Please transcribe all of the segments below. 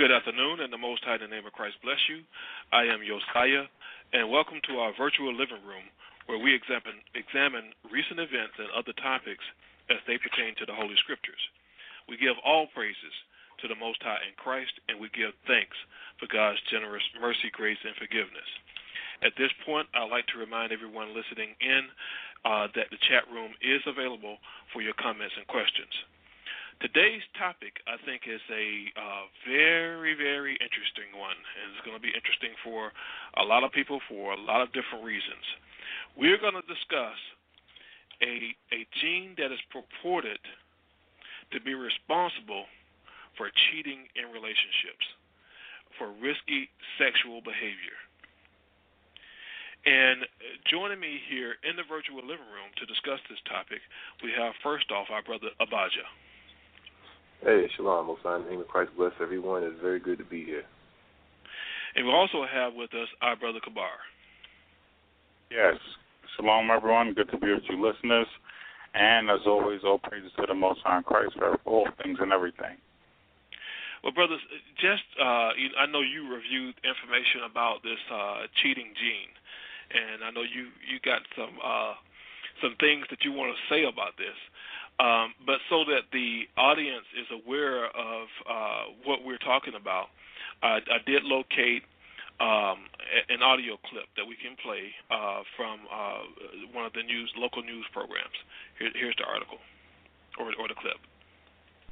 Good afternoon, and the Most High in the name of Christ bless you. I am Josiah, and welcome to our virtual living room where we examine, examine recent events and other topics as they pertain to the Holy Scriptures. We give all praises to the Most High in Christ, and we give thanks for God's generous mercy, grace, and forgiveness. At this point, I'd like to remind everyone listening in uh, that the chat room is available for your comments and questions. Today's topic, I think, is a uh, very, very interesting one, and it's going to be interesting for a lot of people for a lot of different reasons. We're going to discuss a a gene that is purported to be responsible for cheating in relationships, for risky sexual behavior. And joining me here in the virtual living room to discuss this topic, we have first off our brother Abijah. Hey, Shalom, Osai. name of Christ bless everyone. It's very good to be here. And we also have with us our brother Kabar. Yes. Shalom, everyone. Good to be with you, listeners. And as always, all praises to the Most High Christ for all things and everything. Well, brothers, just uh, I know you reviewed information about this uh, cheating gene, and I know you you got some uh, some things that you want to say about this. Um, but so that the audience is aware of uh, what we're talking about, I, I did locate um, an audio clip that we can play uh, from uh, one of the news local news programs. Here, here's the article or, or the clip.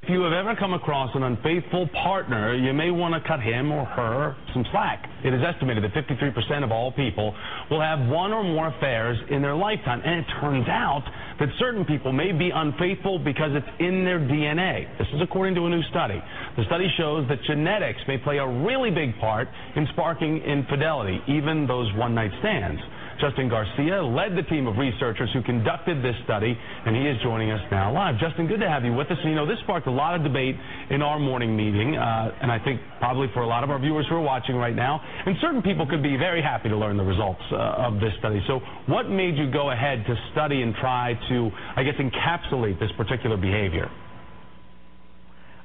If you have ever come across an unfaithful partner, you may want to cut him or her some slack. It is estimated that 53% of all people will have one or more affairs in their lifetime. And it turns out that certain people may be unfaithful because it's in their DNA. This is according to a new study. The study shows that genetics may play a really big part in sparking infidelity, even those one night stands. Justin Garcia led the team of researchers who conducted this study, and he is joining us now live. Justin, good to have you with us. And you know, this sparked a lot of debate in our morning meeting, uh, and I think probably for a lot of our viewers who are watching right now. And certain people could be very happy to learn the results uh, of this study. So, what made you go ahead to study and try to, I guess, encapsulate this particular behavior?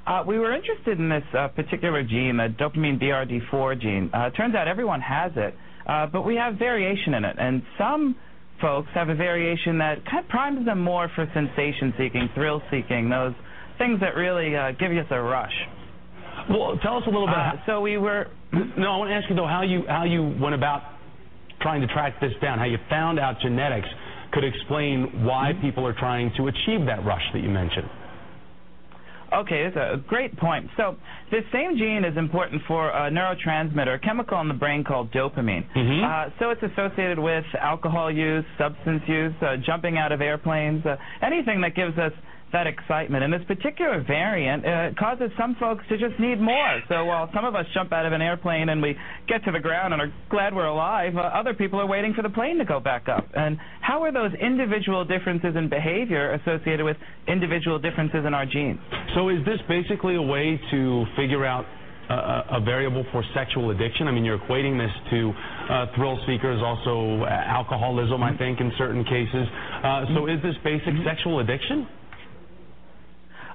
Uh, we were interested in this uh, particular gene, the dopamine DRD4 gene. Uh, turns out everyone has it. Uh, but we have variation in it, and some folks have a variation that kind of primes them more for sensation seeking, thrill seeking, those things that really uh, give us a rush. Well, tell us a little bit. Uh, so we were. No, I want to ask you though how you how you went about trying to track this down. How you found out genetics could explain why mm-hmm. people are trying to achieve that rush that you mentioned. Okay, that's a great point. So this same gene is important for a neurotransmitter, a chemical in the brain called dopamine. Mm-hmm. Uh, so it's associated with alcohol use, substance use, uh, jumping out of airplanes, uh, anything that gives us that excitement. And this particular variant uh, causes some folks to just need more. So while some of us jump out of an airplane and we get to the ground and are glad we're alive, uh, other people are waiting for the plane to go back up. And how are those individual differences in behavior associated with individual differences in our genes? So is this basically a way to figure out a, a, variable for sexual addiction. I mean, you're equating this to uh, thrill seekers, also uh, alcoholism, I think, in certain cases. Uh, so is this basic sexual addiction?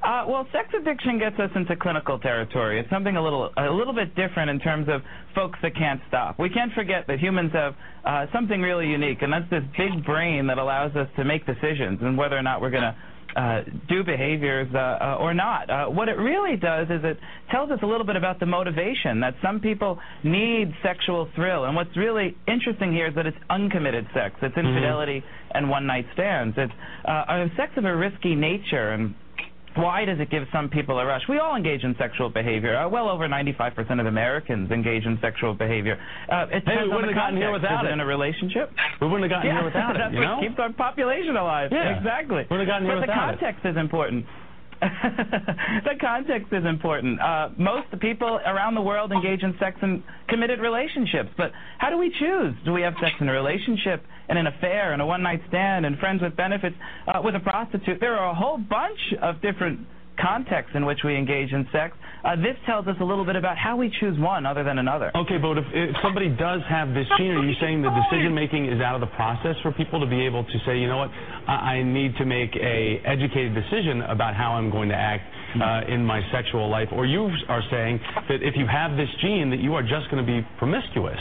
Uh, well, sex addiction gets us into clinical territory. It's something a little a little bit different in terms of folks that can't stop. We can't forget that humans have uh, something really unique, and that's this big brain that allows us to make decisions and whether or not we're going to uh, do behaviors uh, uh, or not. Uh, what it really does is it tells us a little bit about the motivation that some people need sexual thrill. And what's really interesting here is that it's uncommitted sex. It's Mm-hmm. infidelity and one night stands. It's uh, a sex of a risky nature and why does it give some people a rush? We all engage in sexual behavior. Uh, well over 95% of Americans engage in sexual behavior. Uh, it Hey, we wouldn't have gotten here without it. in a relationship? We wouldn't have gotten yeah, here without it. that's You what know? keeps our population alive. Yeah. Exactly. We Wouldn't have gotten here but without it. The context is important. the context is important. Uh, most people around the world engage in sex in committed relationships, but how do we choose? Do we have sex in a relationship, in an affair, in a one-night stand, and friends with benefits, uh, with a prostitute? There are a whole bunch of different contexts in which we engage in sex. Uh, this tells us a little bit about how we choose one other than another. Okay, but if, if somebody does have this gene, are you saying the decision making is out of the process for people to be able to say, you know what, I, I need to make a educated decision about how I'm going to act uh, in my sexual life, or you are saying that if you have this gene, that you are just going to be promiscuous?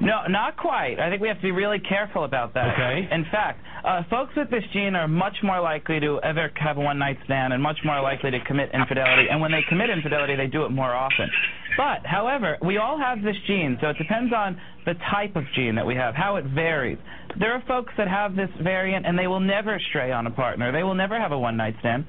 No, not quite. I think we have to be really careful about that. Okay. In fact, uh, folks with this gene are much more likely to ever have a one-night stand and much more likely to commit infidelity. And when they commit infidelity, they do it more often. But, however, we all have this gene, so it depends on the type of gene that we have, how it varies. There are folks that have this variant and they will never stray on a partner. They will never have a one-night stand.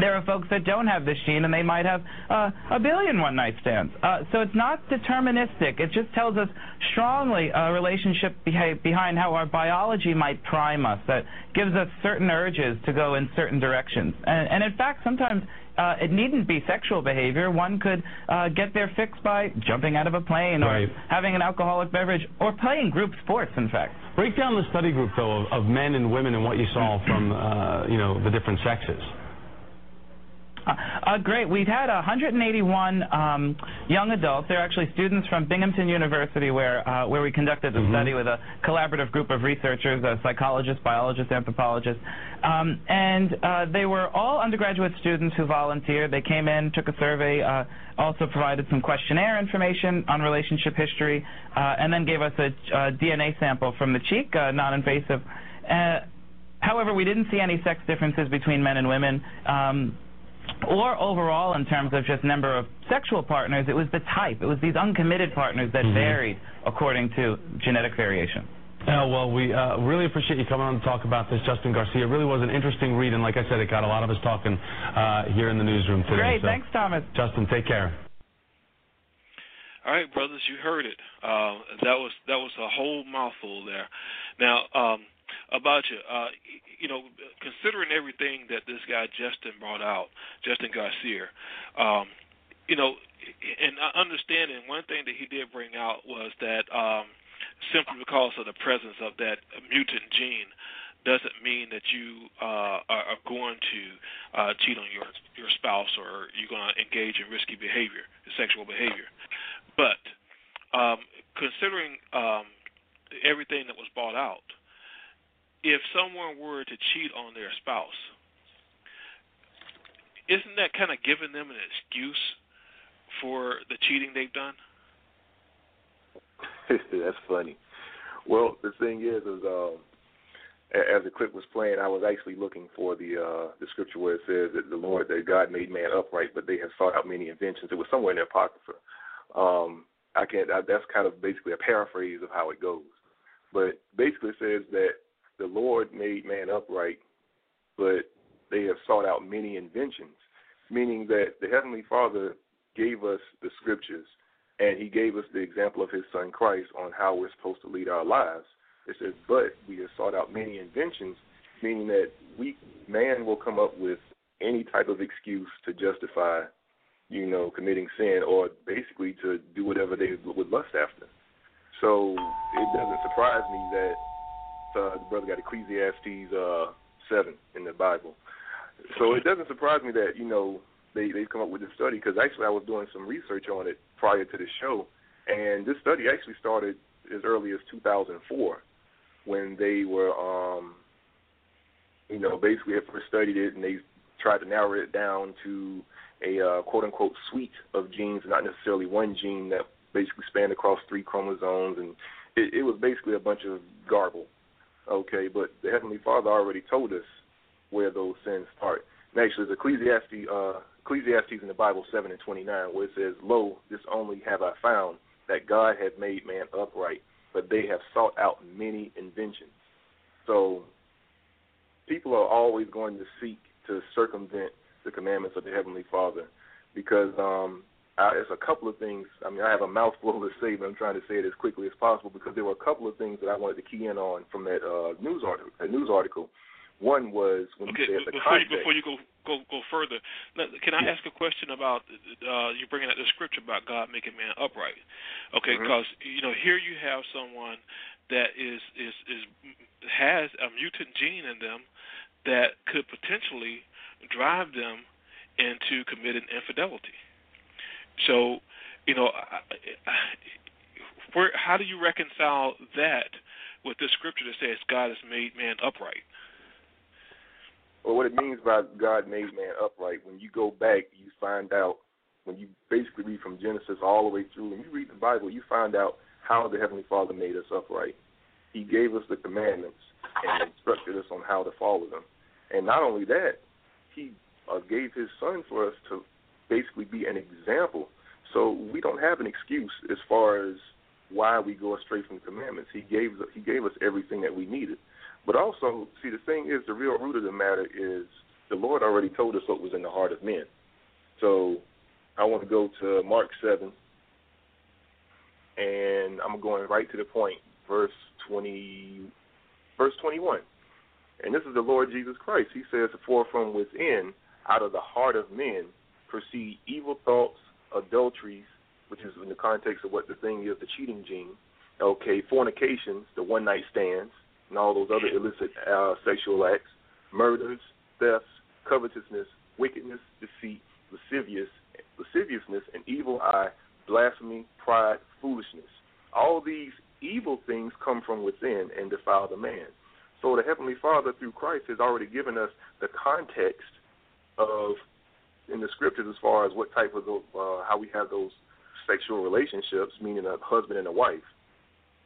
There are folks that don't have this gene, and they might have uh, a billion one-night stands. Uh, so it's not deterministic. It just tells us strongly a relationship beha- behind how our biology might prime us. That gives us certain urges to go in certain directions. And, and in fact, sometimes uh, it needn't be sexual behavior. One could uh, get their fix by jumping out of a plane, or having an alcoholic beverage, or playing group sports. In fact. Break down the study group, though, of, of men and women and what you saw from, uh, you know, the different sexes. Uh, great. We've had 181 um, young adults. They're actually students from Binghamton University, where uh, where we conducted the study with a collaborative group of researchers, uh, psychologists, biologists, anthropologists, um, and uh, they were all undergraduate students who volunteered. They came in, took a survey, uh, also provided some questionnaire information on relationship history, uh, and then gave us a, uh DNA sample from the cheek, uh, non-invasive. Uh, However, we didn't see any sex differences between men and women. Um, or overall in terms of just number of sexual partners, it was the type. It was these uncommitted partners that varied according to genetic variation. Uh, well, we uh, really appreciate you coming on to talk about this, Justin Garcia. It really was an interesting read, and like I said, it got a lot of us talking uh, here in the newsroom today. Great, So, thanks, Thomas. Justin, take care. All right, brothers, you heard it. Uh, that was that was a whole mouthful there. Now, um, about you, uh, you know, considering everything that this guy Justin brought out, Justin Garcia, um, you know, and understanding one thing that he did bring out was that um, simply because of the presence of that mutant gene doesn't mean that you uh, are, going to uh, cheat on your your spouse or you're going to engage in risky behavior, sexual behavior. But um, considering um, everything that was brought out, if someone were to cheat on their spouse, isn't that kind of giving them an excuse for the cheating they've done? That's funny. Well, the thing is, is um, as the clip was playing, I was actually looking for the uh, the scripture where it says that the Lord, that God made man upright, but they have sought out many inventions. It was somewhere in the Apocrypha. Um, I can't. I, that's kind of basically a paraphrase of how it goes. But basically, it says that the Lord made man upright, but they have sought out many inventions, meaning that the Heavenly Father gave us the scriptures and he gave us the example of his son Christ on how we're supposed to lead our lives. It says, but we have sought out many inventions, meaning that we man will come up with any type of excuse to justify, you know, committing sin or basically to do whatever they would lust after. So it doesn't surprise me that uh, the brother got Ecclesiastes uh, seven in the Bible. So it doesn't surprise me that you know they they've come up with this study because actually I was doing some research on it prior to the show, and this study actually started as early as 2004 when they were um you know basically had first studied it and they tried to narrow it down to a uh, quote unquote suite of genes, not necessarily one gene that basically spanned across three chromosomes, and it, it was basically a bunch of garble. Okay, but the Heavenly Father already told us where those sins start. And actually, it's Ecclesiastes, uh, Ecclesiastes in the Bible 7 and 29, where it says, Lo, this only have I found, that God hath made man upright, but they have sought out many inventions. So people are always going to seek to circumvent the commandments of the Heavenly Father because um, I, it's a couple of things. I mean, I have a mouthful to say, but I'm trying to say it as quickly as possible because there were a couple of things that I wanted to key in on from that uh, news article. A news article. One was when okay, you said the before context. you before you go go go further, can I ask a question about uh, you bringing out the scripture about God making man upright? Okay, because you know here you have someone that is is is has a mutant gene in them that could potentially drive them into committing infidelity. So, you know, where how do you reconcile that with this scripture that says God has made man upright? Well, what it means by God made man upright, when you go back, you find out, when you basically read from Genesis all the way through, when you read the Bible, you find out how the Heavenly Father made us upright. He gave us the commandments and instructed us on how to follow them. And not only that, He uh, gave His Son for us to basically be an example. So we don't have an excuse as far as why we go astray from the commandments. He gave He gave us everything that we needed. But also, see, the thing is, the real root of the matter is the Lord already told us what was in the heart of men. So I want to go to Mark 7, and I'm going right to the point, verse 20, verse 21. And this is the Lord Jesus Christ. He says, For from within, out of the heart of men, proceed evil thoughts, adulteries, which is in the context of what the thing is, the cheating gene, okay, fornications, the one night stands, and all those other illicit uh, sexual acts, murders, thefts, covetousness, wickedness, deceit, lascivious, lasciviousness, an evil eye, blasphemy, pride, foolishness. All these evil things come from within and defile the man. So the Heavenly Father, through Christ, has already given us the context of in the scriptures as far as what type of the, uh, how we have those sexual relationships, meaning a husband and a wife.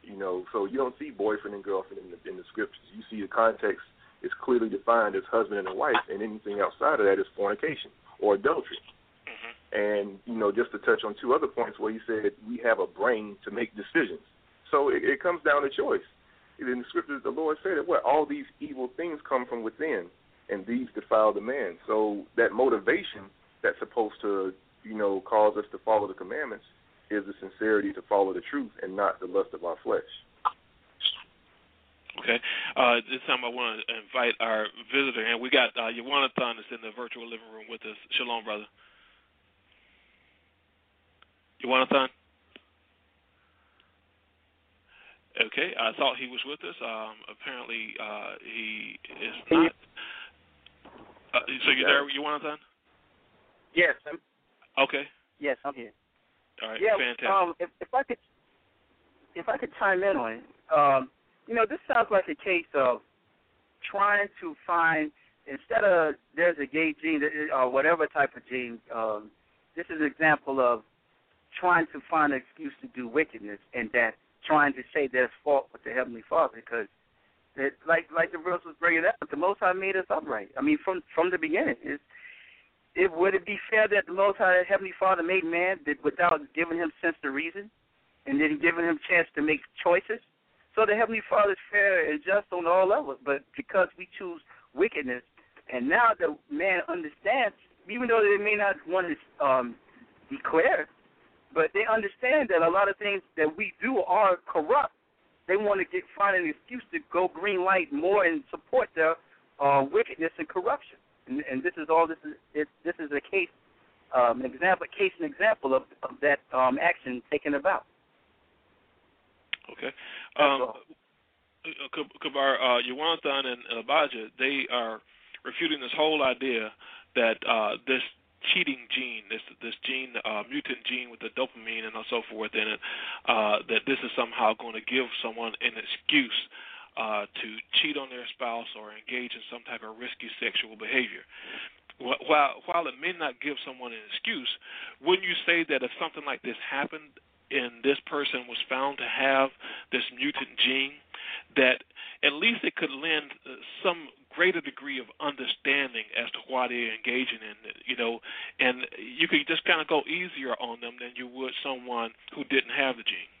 You know, so you don't see boyfriend and girlfriend in the, in the scriptures. You see the context is clearly defined as husband and a wife, and anything outside of that is fornication or adultery. And you know, just to touch on two other points where you said we have a brain to make decisions. So it, it comes down to choice. In the scriptures, the Lord said that what all these evil things come from within, and these defile the man. So that motivation that's supposed to, you know, cause us to follow the commandments is the sincerity to follow the truth and not the lust of our flesh. Okay. Uh, this time I want to invite our visitor, and we got uh, Yawanathan is in the virtual living room with us. Shalom, brother. Yawanathan? Okay, I thought he was with us. Um, apparently, uh, he is not. Uh, so you there, Yawanathan? Yes. I'm, Okay. yes, I'm here. All right. yeah. Fantastic. Um, if, if I could, if I could chime in on it, um, you know, this sounds like a case of trying to find instead of there's a gay gene or whatever type of gene. Um, this is an example of trying to find an excuse to do wickedness, and that trying to say there's fault with the heavenly Father because. That, like like the verse was bringing up, the Most High made us upright. I mean, from from the beginning, it's it would it be fair that the Most High Heavenly Father made man that without giving him sense to reason, and then giving him chance to make choices? So the Heavenly Father is fair and just on all levels, but because we choose wickedness, and now the man understands, even though they may not want to um, declare, but they understand that a lot of things that we do are corrupt. They want to get find an excuse to go green light more and support their uh, wickedness and corruption and, and this is all this is it, this is a case um, an example case and example of, of that um, action taken about. Okay. Um, Kabar, uh, Yawanathan and Abijah, they are refuting this whole idea that uh, this cheating gene, this this gene, uh, mutant gene with the dopamine and so forth in it, uh, that this is somehow going to give someone an excuse uh, to cheat on their spouse or engage in some type of risky sexual behavior. While while it may not give someone an excuse, wouldn't you say that if something like this happened and this person was found to have this mutant gene, that at least it could lend uh, some greater degree of understanding as to why they're engaging in it, you know, and you could just kind of go easier on them than you would someone who didn't have the gene.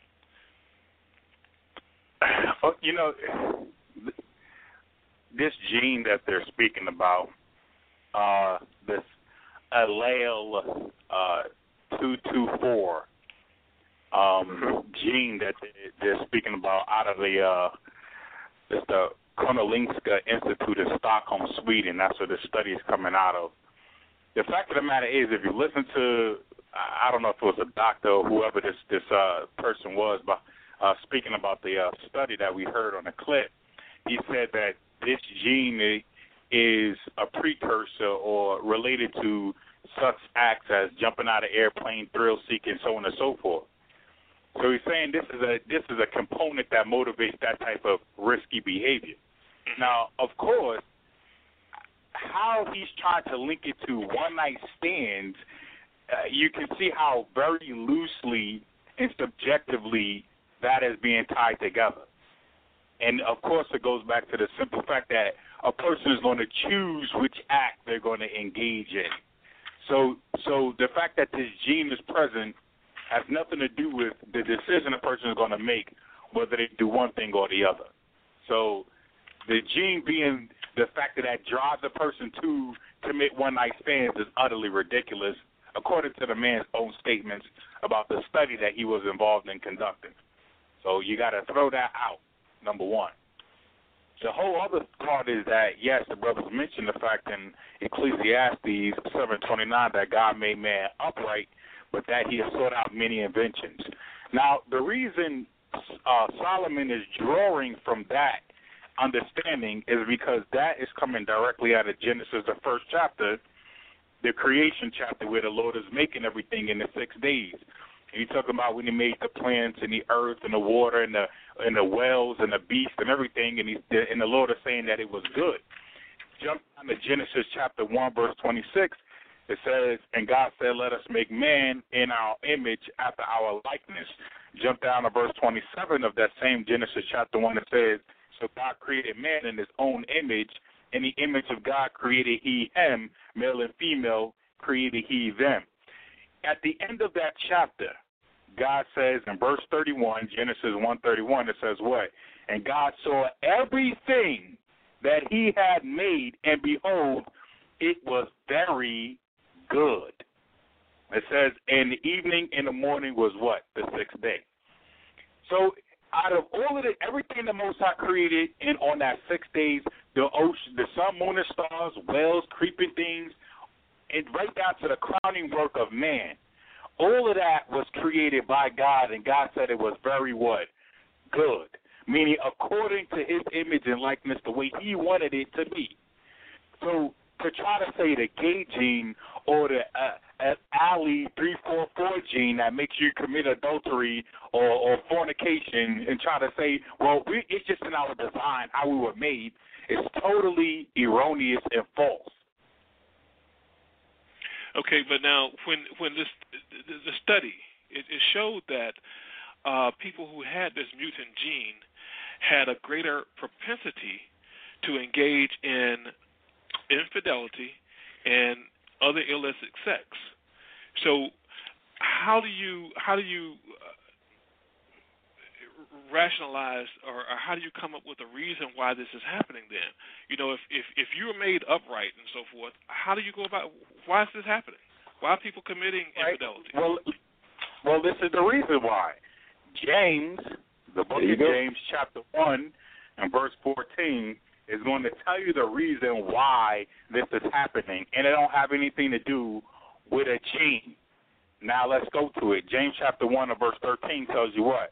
Oh, you know, this gene that they're speaking about, uh, this allele uh, 224 um, gene that they're speaking about out of the uh, it's the Karolinska Institute in Stockholm, Sweden. That's where the study is coming out of. The fact of the matter is, if you listen to, I don't know if it was a doctor or whoever this this uh, person was, but uh, speaking about the uh, study that we heard on the clip, he said that this gene is a precursor or related to such acts as jumping out of airplane, thrill seeking, so on and so forth. So he's saying this is a this is a component that motivates that type of risky behavior. Now, of course, how he's trying to link it to one night stands, uh, you can see how very loosely and subjectively that is being tied together. And of course, it goes back to the simple fact that a person is going to choose which act they're going to engage in. So, so the fact that this gene is present has nothing to do with the decision a person is going to make, whether they do one thing or the other. So, the gene being the factor that drives a person to commit one night stands is utterly ridiculous, according to the man's own statements about the study that he was involved in conducting. So you got to throw that out, number one. The whole other part is that yes, the brothers mentioned the fact in Ecclesiastes seven twenty nine that God made man upright, but that He has sought out many inventions. Now, the reason uh, Solomon is drawing from that understanding is because that is coming directly out of Genesis, the first chapter, the creation chapter, where the Lord is making everything in the six days. And you talk about when He made the plants and the earth and the water and the and the wells and the beasts and everything, and He and the Lord is saying that it was good. Jump down to Genesis chapter one, verse twenty-six. It says, "And God said, Let us make man in our image, after our likeness." Jump down to verse twenty-seven of that same Genesis chapter one. It says, "So God created man in His own image." In the image of God created he him, male and female created he them. At the end of that chapter, God says in verse 31, Genesis 1:31, it says what? And God saw everything that he had made, and behold, it was very good. It says, and the evening and the morning was what? The sixth day. So out of all of the everything the Most High created, and on that six days, the ocean, the sun, moon, and stars, whales, creeping things, and right down to the crowning work of man, all of that was created by God, and God said it was very what? Good. Meaning according to his image and likeness, the way he wanted it to be. So to try to say the gay gene or the uh, allele 344 gene that makes you commit adultery or, or fornication and try to say, well, we, it's just in our design, how we were made, is totally erroneous and false. Okay, but now when when this the study it, it showed that uh, people who had this mutant gene had a greater propensity to engage in infidelity and other illicit sex. So, how do you how do you uh, rationalize or, or how do you come up with a reason why this is happening then you know if if if you are made upright and so forth how do you go about why is this happening why are people committing right. infidelity well well this is the reason why james the book of go. james chapter 1 and verse 14 is going to tell you the reason why this is happening and it don't have anything to do with a gene now let's go to it james chapter 1 and verse 13 tells you what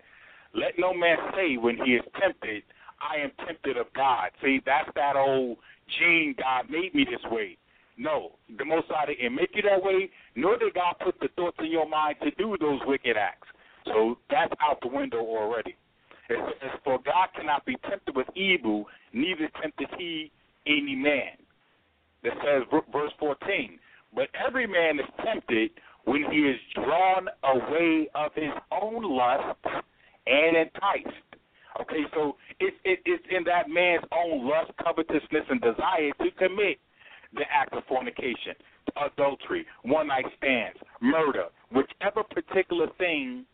let no man say when he is tempted, I am tempted of God. See, that's that old gene, God made me this way. No, the Most High didn't make you that way, nor did God put the thoughts in your mind to do those wicked acts. So that's out the window already. It says, For God cannot be tempted with evil, neither tempted he any man. That says, verse 14, But every man is tempted when he is drawn away of his own lust and enticed. Okay, so it, it, it's in that man's own lust, covetousness, and desire to commit the act of fornication, adultery, one night stands, murder, whichever particular thing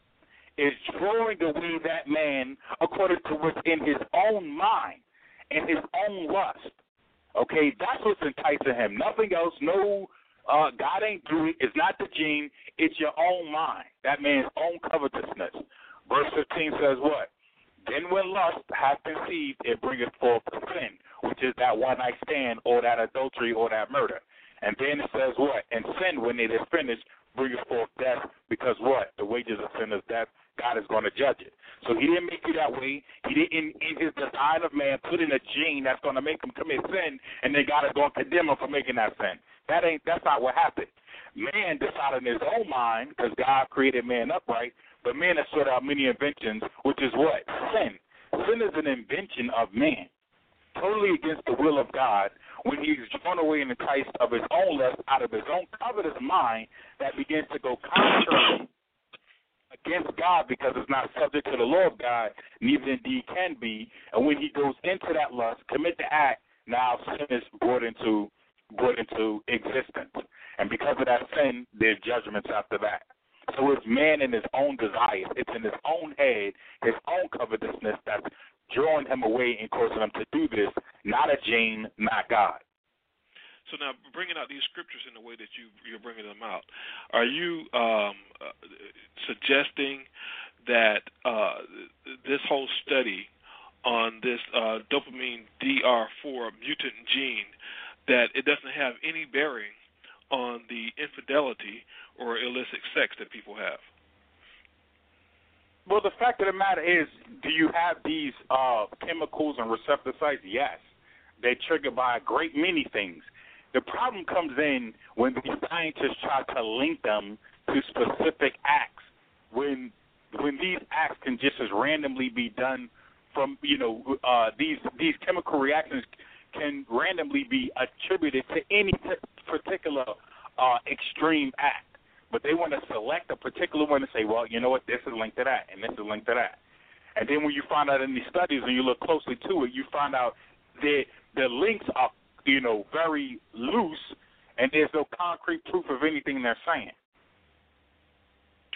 is drawing away that man according to what's in his own mind and his own lust. Okay, that's what's enticing him. Nothing else. No, uh, God ain't doing it. It's not the gene. It's your own mind. That man's own covetousness. Verse 15 says what? Then when lust hath conceived, it bringeth forth sin, which is that one night stand or that adultery or that murder. And then it says what? And sin, when it is finished, bringeth forth death, because what? The wages of sin is death. God is going to judge it. So he didn't make you that way. He didn't, in his design of man, put in a gene that's going to make him commit sin, and then God is going to condemn him for making that sin. That ain't. That's not what happened. Man decided in his own mind, because God created man upright, but man has sorted out many inventions, which is what? Sin. Sin is an invention of man, totally against the will of God, when he's drawn away in the Christ of his own lust, out of his own covetous mind, that begins to go contrary against God because it's not subject to the law of God, neither indeed can be. And when he goes into that lust, commit the act, now sin is brought into brought into existence. And because of that sin, there's judgments after that. So it's man in his own desires. It's in his own head, his own covetousness that's drawing him away and causing him to do this, not a gene, not God. So now, bringing out these scriptures in the way that you you're bringing them out, are you um, uh, suggesting that uh, this whole study on this uh, dopamine DR4 mutant gene that it doesn't have any bearing on the infidelity or illicit sex that people have? Well, the fact of the matter is, do you have these uh, chemicals and receptor sites? Yes. They're triggered by a great many things. The problem comes in when these scientists try to link them to specific acts. When when these acts can just as randomly be done from you know uh, these these chemical reactions can randomly be attributed to any particular uh, extreme act. But they want to select a particular one and say, well, you know what, this is linked to that, and this is linked to that. And then when you find out in these studies and you look closely to it, you find out that the links are you know, very loose, and there's no concrete proof of anything they're saying.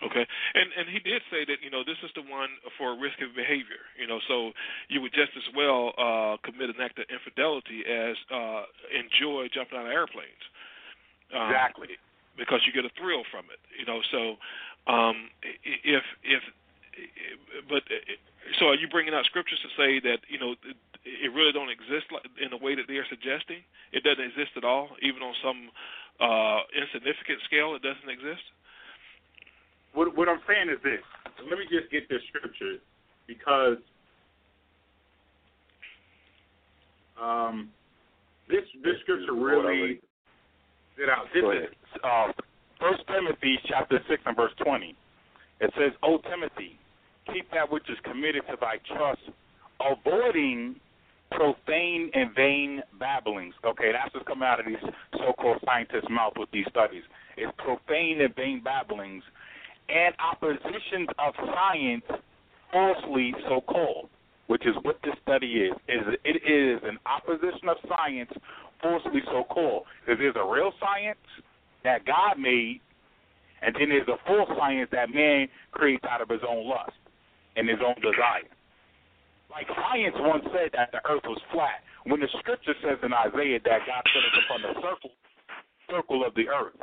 Okay, and and he did say that you know this is the one for risky behavior. You know, so you would just as well uh, commit an act of infidelity as uh, enjoy jumping out of airplanes. Um, exactly. Because you get a thrill from it. You know, so um, if if but so are you bringing out scriptures to say that you know it really don't exist in the way that they are suggesting. It doesn't exist at all, even on some uh, insignificant scale. It doesn't exist. What, what I'm saying is this. Let me just get this scripture because um, this this scripture really stood out. This is uh, First Timothy chapter six and verse twenty. It says, "O Timothy, keep that which is committed to thy trust, avoiding profane and vain babblings. Okay, that's what's coming out of these so-called scientists' mouth with these studies. It's profane and vain babblings and oppositions of science falsely so-called, which is what this study is. It is an opposition of science falsely so-called. Because there's a real science that God made, and then there's a false science that man creates out of his own lust and his own desire. Like science once said that the earth was flat, when the scripture says in Isaiah that God put it upon the circle circle of the earth.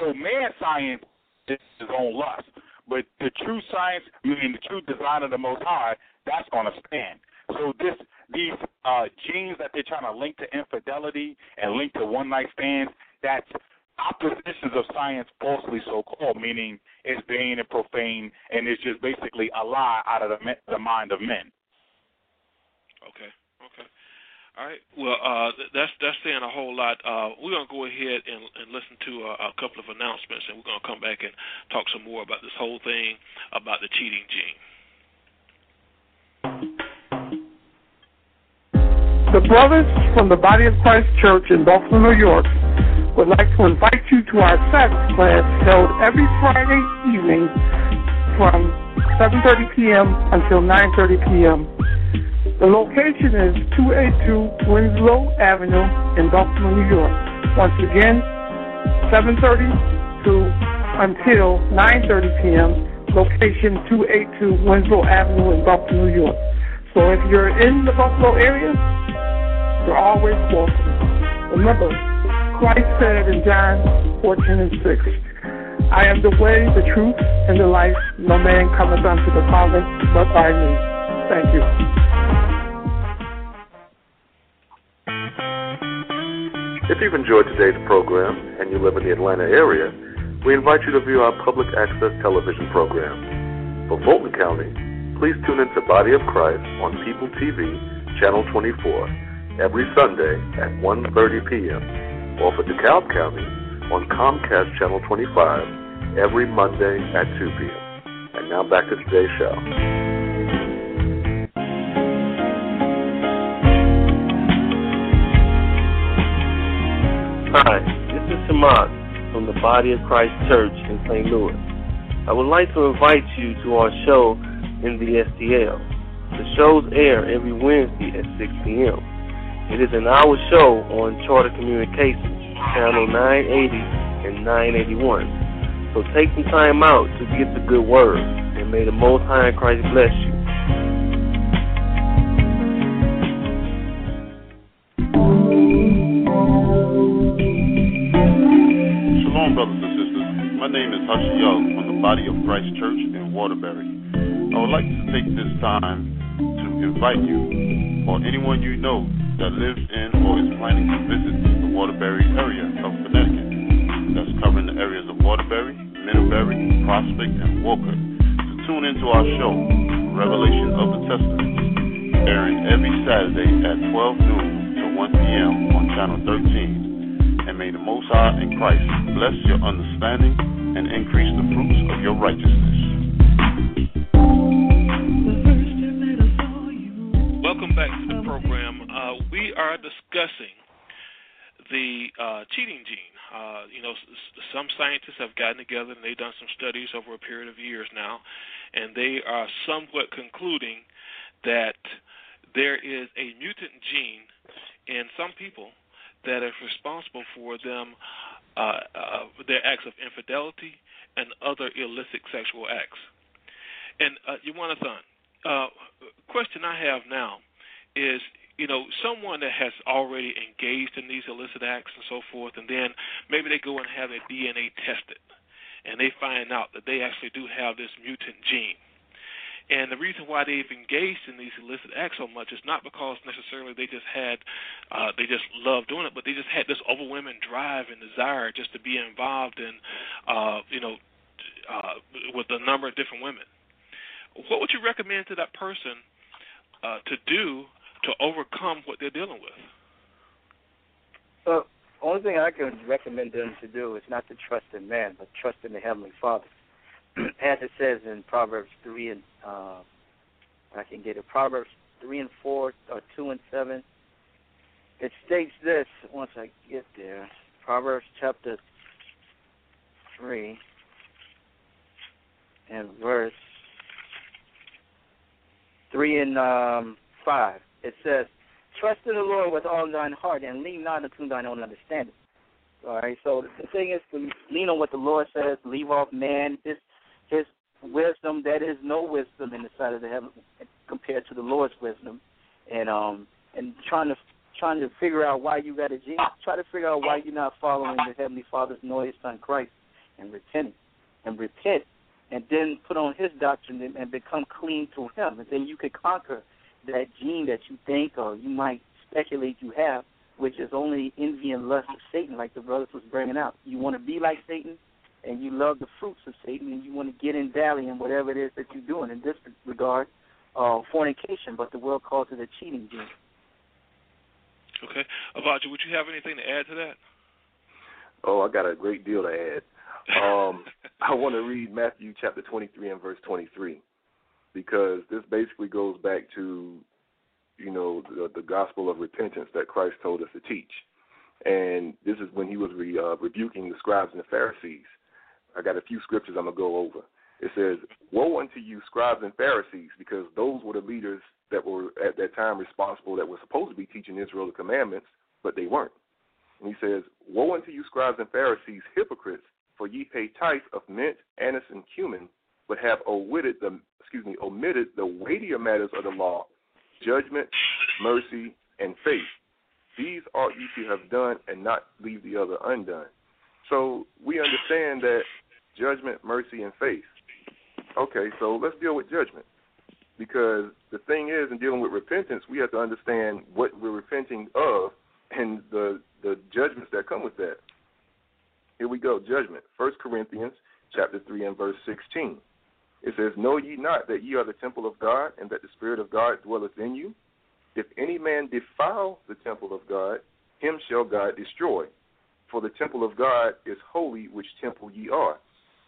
So man science is his own lust. But the true science, meaning the true design of the most high, that's gonna stand. So this these uh genes that they're trying to link to infidelity and link to one night stands, that's oppositions of science falsely so called, meaning it's vain and profane and it's just basically a lie out of the, the mind of men. Okay. Okay. All right. Well, uh, that's that's saying a whole lot. Uh, we're gonna go ahead and, and listen to a, a couple of announcements, and we're gonna come back and talk some more about this whole thing about the cheating gene. The brothers from the Body of Christ Church in Buffalo, New York, would like to invite you to our Sabbath class held every Friday evening from 7:30 p.m. until 9:30 p.m. The location is 282 Winslow Avenue in Buffalo, New York. Once again, 7:30 to until 9:30 p.m. Location 282 Winslow Avenue in Buffalo, New York. So if you're in the Buffalo area, you're always welcome. Remember, Christ said in John 14 and 6, I am the way, the truth, and the life. No man cometh unto the Father but by me. Thank you. If you've enjoyed today's program and you live in the Atlanta area, we invite you to view our public access television program. For Fulton County, please tune into Body of Christ on People TV, Channel 24, every Sunday at 1.30 p.m. Or for DeKalb County, on Comcast Channel 25 every Monday at 2 p.m. And now back to today's show. Hi, this is Samad from the Body of Christ Church in St. Louis. I would like to invite you to our show in the STL. The shows air every Wednesday at 6 p.m. It is an hour show on Charter Communications channel 980 and 981. So take some time out to get the good word, and may the Most High Christ bless you. My name is Husher Young from the Body of Christ Church in Waterbury. I would like to take this time to invite you or anyone you know that lives in or is planning to visit the Waterbury area of Connecticut. That's covering the areas of Waterbury, Middlebury, Prospect, and Wolcott to tune into our show, Revelation of the Testament, airing every Saturday at 12 noon to 1 p.m. on Channel 13. And may the Most High in Christ bless your understanding and increase the fruits of your righteousness. Welcome back to the program. Uh, we are discussing the uh, cheating gene. Uh, you know, some scientists have gotten together and they've done some studies over a period of years now, and they are somewhat concluding that there is a mutant gene in some people that is responsible for them uh, uh, their acts of infidelity and other illicit sexual acts. And uh, Yawanathan, uh, question I have now is, you know, someone that has already engaged in these illicit acts and so forth, and then maybe they go and have their DNA tested, and they find out that they actually do have this mutant gene. And the reason why they've engaged in these illicit acts so much is not because necessarily they just had, uh, they just love doing it, but they just had this overwhelming drive and desire just to be involved in, uh, you know, uh, with a number of different women. What would you recommend to that person uh, to do to overcome what they're dealing with? Well, only thing I can recommend them to do is not to trust in man, but trust in the Heavenly Father. As it says in Proverbs 3 and, uh, I can get it, Proverbs 3 and 4, or 2 and 7, it states this once I get there. Proverbs chapter 3 and verse 3 and um, 5. It says, Trust in the Lord with all thine heart and lean not unto thine own understanding. All right, so the thing is to lean on what the Lord says, leave off man, his his wisdom, that is no wisdom in the sight of the heaven compared to the Lord's wisdom. And um and trying to trying to figure out why you got a gene, try to figure out why you're not following the Heavenly Father's nor his son Christ and repenting. And repent and then put on his doctrine and, and become clean to him. And then you could conquer that gene that you think or you might speculate you have, which is only envy and lust of Satan, like the brothers was bringing out. You want to be like Satan, and you love the fruits of Satan, and you want to get in dally in whatever it is that you're doing. In this regard, uh, fornication, but the world calls it a cheating game. Okay, Abijah, would you have anything to add to that? Oh, I got a great deal to add. Um, I want to read Matthew chapter 23 and verse 23 because this basically goes back to, you know, the, the gospel of repentance that Christ told us to teach. And this is when he was re, uh, rebuking the scribes and the Pharisees. I got a few scriptures I'm going to go over. It says, "Woe unto you, scribes and Pharisees, because those were the leaders that were at that time responsible that were supposed to be teaching Israel the commandments, but they weren't." And he says, "Woe unto you, scribes and Pharisees, hypocrites, for ye pay tithes of mint, anise, and cumin, but have omitted the excuse me omitted the weightier matters of the law, judgment, mercy, and faith. These ought ye to have done, and not leave the other undone." So we understand that judgment, mercy, and faith. Okay, so let's deal with judgment. Because the thing is, in dealing with repentance, we have to understand what we're repenting of and the the judgments that come with that. Here we go, judgment. First Corinthians chapter three and verse sixteen. It says, Know ye not that ye are the temple of God, and that the Spirit of God dwelleth in you? If any man defile the temple of God, him shall God destroy. For the temple of God is holy, which temple ye are.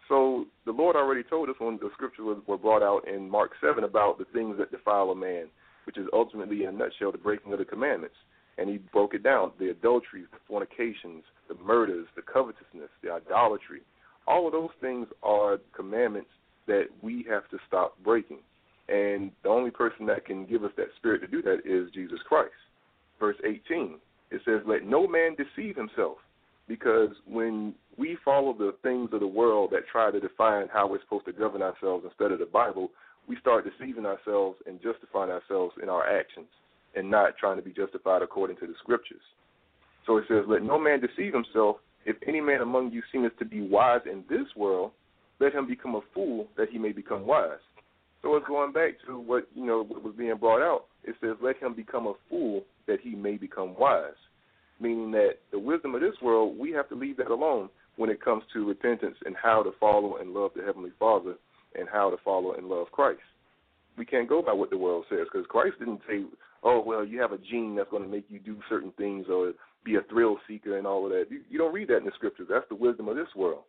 So the Lord already told us when the scriptures were brought out in Mark 7 about the things that defile a man, which is ultimately, in a nutshell, the breaking of the commandments. And he broke it down the adulteries, the fornications, the murders, the covetousness, the idolatry. All of those things are commandments that we have to stop breaking. And the only person that can give us that spirit to do that is Jesus Christ. Verse 18, it says, Let no man deceive himself because when we follow the things of the world that try to define how we're supposed to govern ourselves instead of the Bible, we start deceiving ourselves and justifying ourselves in our actions and not trying to be justified according to the scriptures. So it says, Let no man deceive himself. If any man among you seemeth to be wise in this world, let him become a fool that he may become wise. So it's going back to what you know what was being brought out. It says, Let him become a fool that he may become wise meaning that the wisdom of this world, we have to leave that alone when it comes to repentance and how to follow and love the Heavenly Father and how to follow and love Christ. We can't go by what the world says because Christ didn't say, oh, well, you have a gene that's going to make you do certain things or be a thrill seeker and all of that. You, you don't read that in the scriptures. That's the wisdom of this world.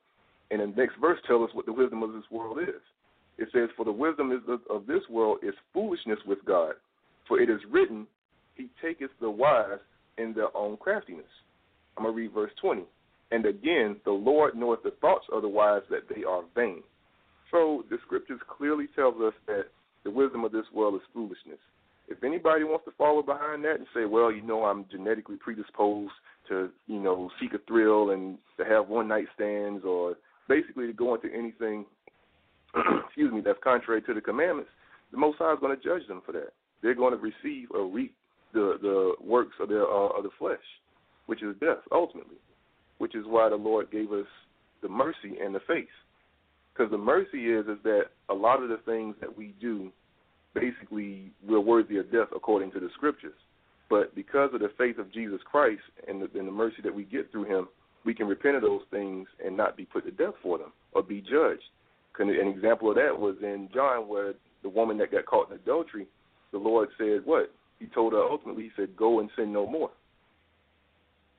And the next verse tells us what the wisdom of this world is. It says, For the wisdom of, of this world is foolishness with God. For it is written, He taketh the wise in their own craftiness. I'm going to read verse 20. And again, the Lord knoweth the thoughts of the wise that they are vain. So the scriptures clearly tells us that the wisdom of this world is foolishness. If anybody wants to follow behind that and say, well, you know, I'm genetically predisposed to, you know, seek a thrill and to have one night stands or basically to go into anything, excuse me, that's contrary to the commandments, the Most High is going to judge them for that. They're going to receive or reap the the works of the uh, of the flesh, which is death ultimately, which is why the Lord gave us the mercy and the faith, because the mercy is is that a lot of the things that we do, basically we're worthy of death according to the scriptures, but because of the faith of Jesus Christ and the, and the mercy that we get through Him, we can repent of those things and not be put to death for them or be judged. An example of that was in John, where the woman that got caught in adultery, the Lord said, "What? He told her ultimately, he said, Go and sin no more.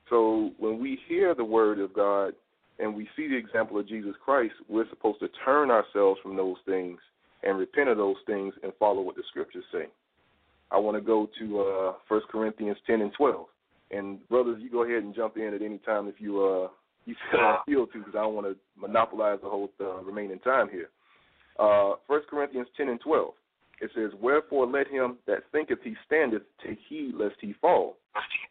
So when we hear the word of God and we see the example of Jesus Christ, we're supposed to turn ourselves from those things and repent of those things and follow what the scriptures say. I want to go to uh, 1 Corinthians 10 and 12. And brothers, you go ahead and jump in at any time if you uh, you feel to, because I don't want to monopolize the whole uh, remaining time here. Uh, 1 Corinthians 10 and 12. It says, Wherefore let him that thinketh he standeth take heed lest he fall.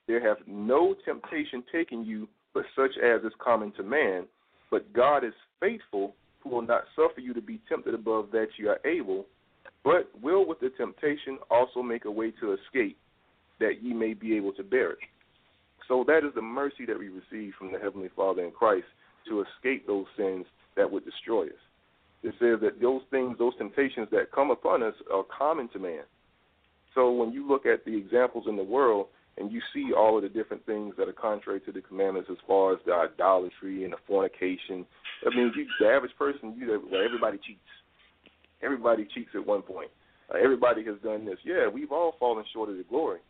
There hath no temptation taken you but such as is common to man. But God is faithful, who will not suffer you to be tempted above that you are able, but will with the temptation also make a way to escape, that ye may be able to bear it. So that is the mercy that we receive from the Heavenly Father in Christ to escape those sins that would destroy us. It says that those things, those temptations that come upon us are common to man. So when you look at the examples in the world and you see all of the different things that are contrary to the commandments as far as the idolatry and the fornication, I mean, you, the average person, you, everybody cheats. Everybody cheats at one point. Uh, everybody has done this. Yeah, we've all fallen short of the glory,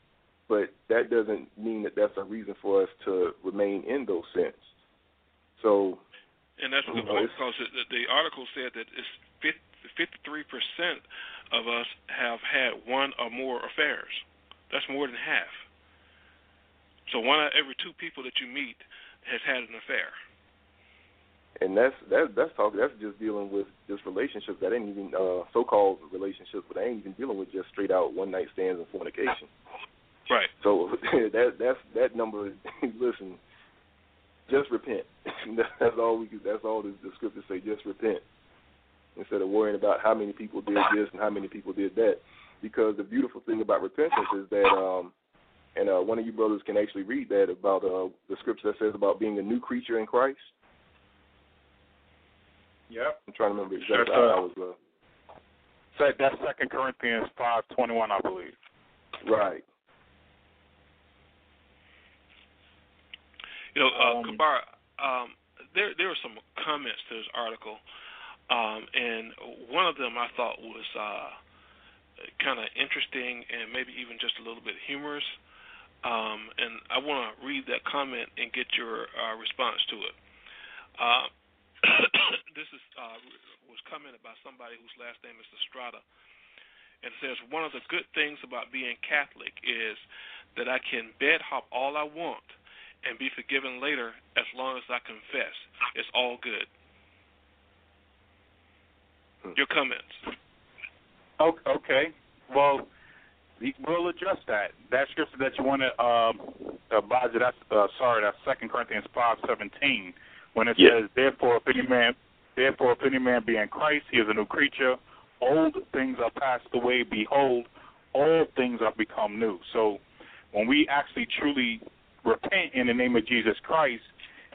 but that doesn't mean that that's a reason for us to remain in those sins. So and that's the quote because the, the article said that it's 53 percent of us have had one or more affairs. That's more than half. So one out of every two people that you meet has had an affair. and that's that's that's talk that's just dealing with just relationships that ain't even uh so called relationships, but I ain't even dealing with just straight out one night stands and fornication. Right. So that that's that number. listen, just repent. that's all we. That's all the, the scriptures say. Just repent instead of worrying about how many people did this and how many people did that. Because the beautiful thing about repentance is that, um, and uh, one of you brothers can actually read that about uh, the scripture that says about being a new creature in Christ. Yep. I'm trying to remember exactly That's, how uh, I was. Uh, So that's Second Corinthians five twenty one, I believe. right. You know, uh, Kabar, um, there there were some comments to this article, um, and one of them I thought was uh, kind of interesting and maybe even just a little bit humorous. Um, and I want to read that comment and get your uh, response to it. Uh, this is uh, was commented by somebody whose last name is Estrada, and it says one of the good things about being Catholic is that I can bed hop all I want and be forgiven later as long as I confess. It's all good. Your comments. Okay. Well, we'll address that. That scripture that you want to, um, uh, Baja, that's uh, sorry, that's Second Corinthians five seventeen, when it Yeah. says, "Therefore, if any man, therefore, if any man be in Christ, he is a new creature. Old things are passed away. Behold, all things are become new." So, when we actually truly repent in the name of Jesus Christ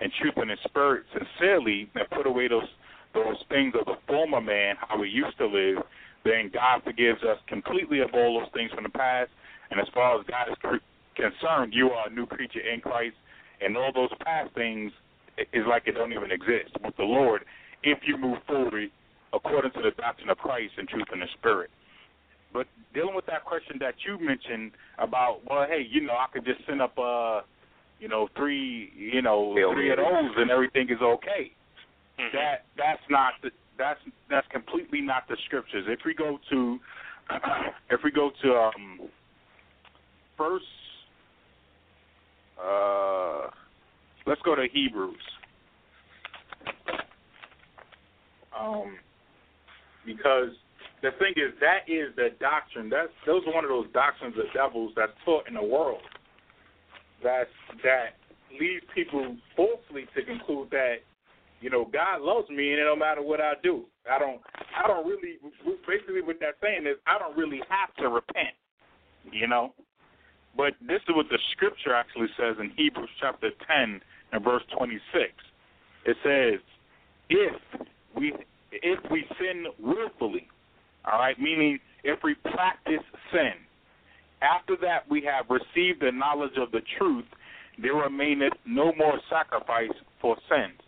and truth in in spirit sincerely and put away those those things of the former man, how we used to live, then God forgives us completely of all those things from the past. And as far as God is concerned, you are a new creature in Christ, and all those past things is like it don't even exist with the Lord if you move forward according to the doctrine of Christ and truth in the spirit. But dealing with that question that you mentioned about, well, hey, you know, I could just send up, uh, you know, three, you know, Hail three of those, and everything is okay. Mm-hmm. That that's not the, that's that's completely not the scriptures. If we go to if we go to um first uh let's go to Hebrews. Um because the thing is that is the doctrine. That's those are one of those doctrines of devils that's taught in the world. That that leads people falsely to conclude that you know, God loves me, and it don't matter what I do. I don't, I don't really. Basically, what that's saying is, I don't really have to repent. You know, but this is what the scripture actually says in Hebrews chapter ten and verse twenty six. It says, "If we, if we sin willfully, all right, meaning if we practice sin, after that we have received the knowledge of the truth, there remaineth no more sacrifice for sins."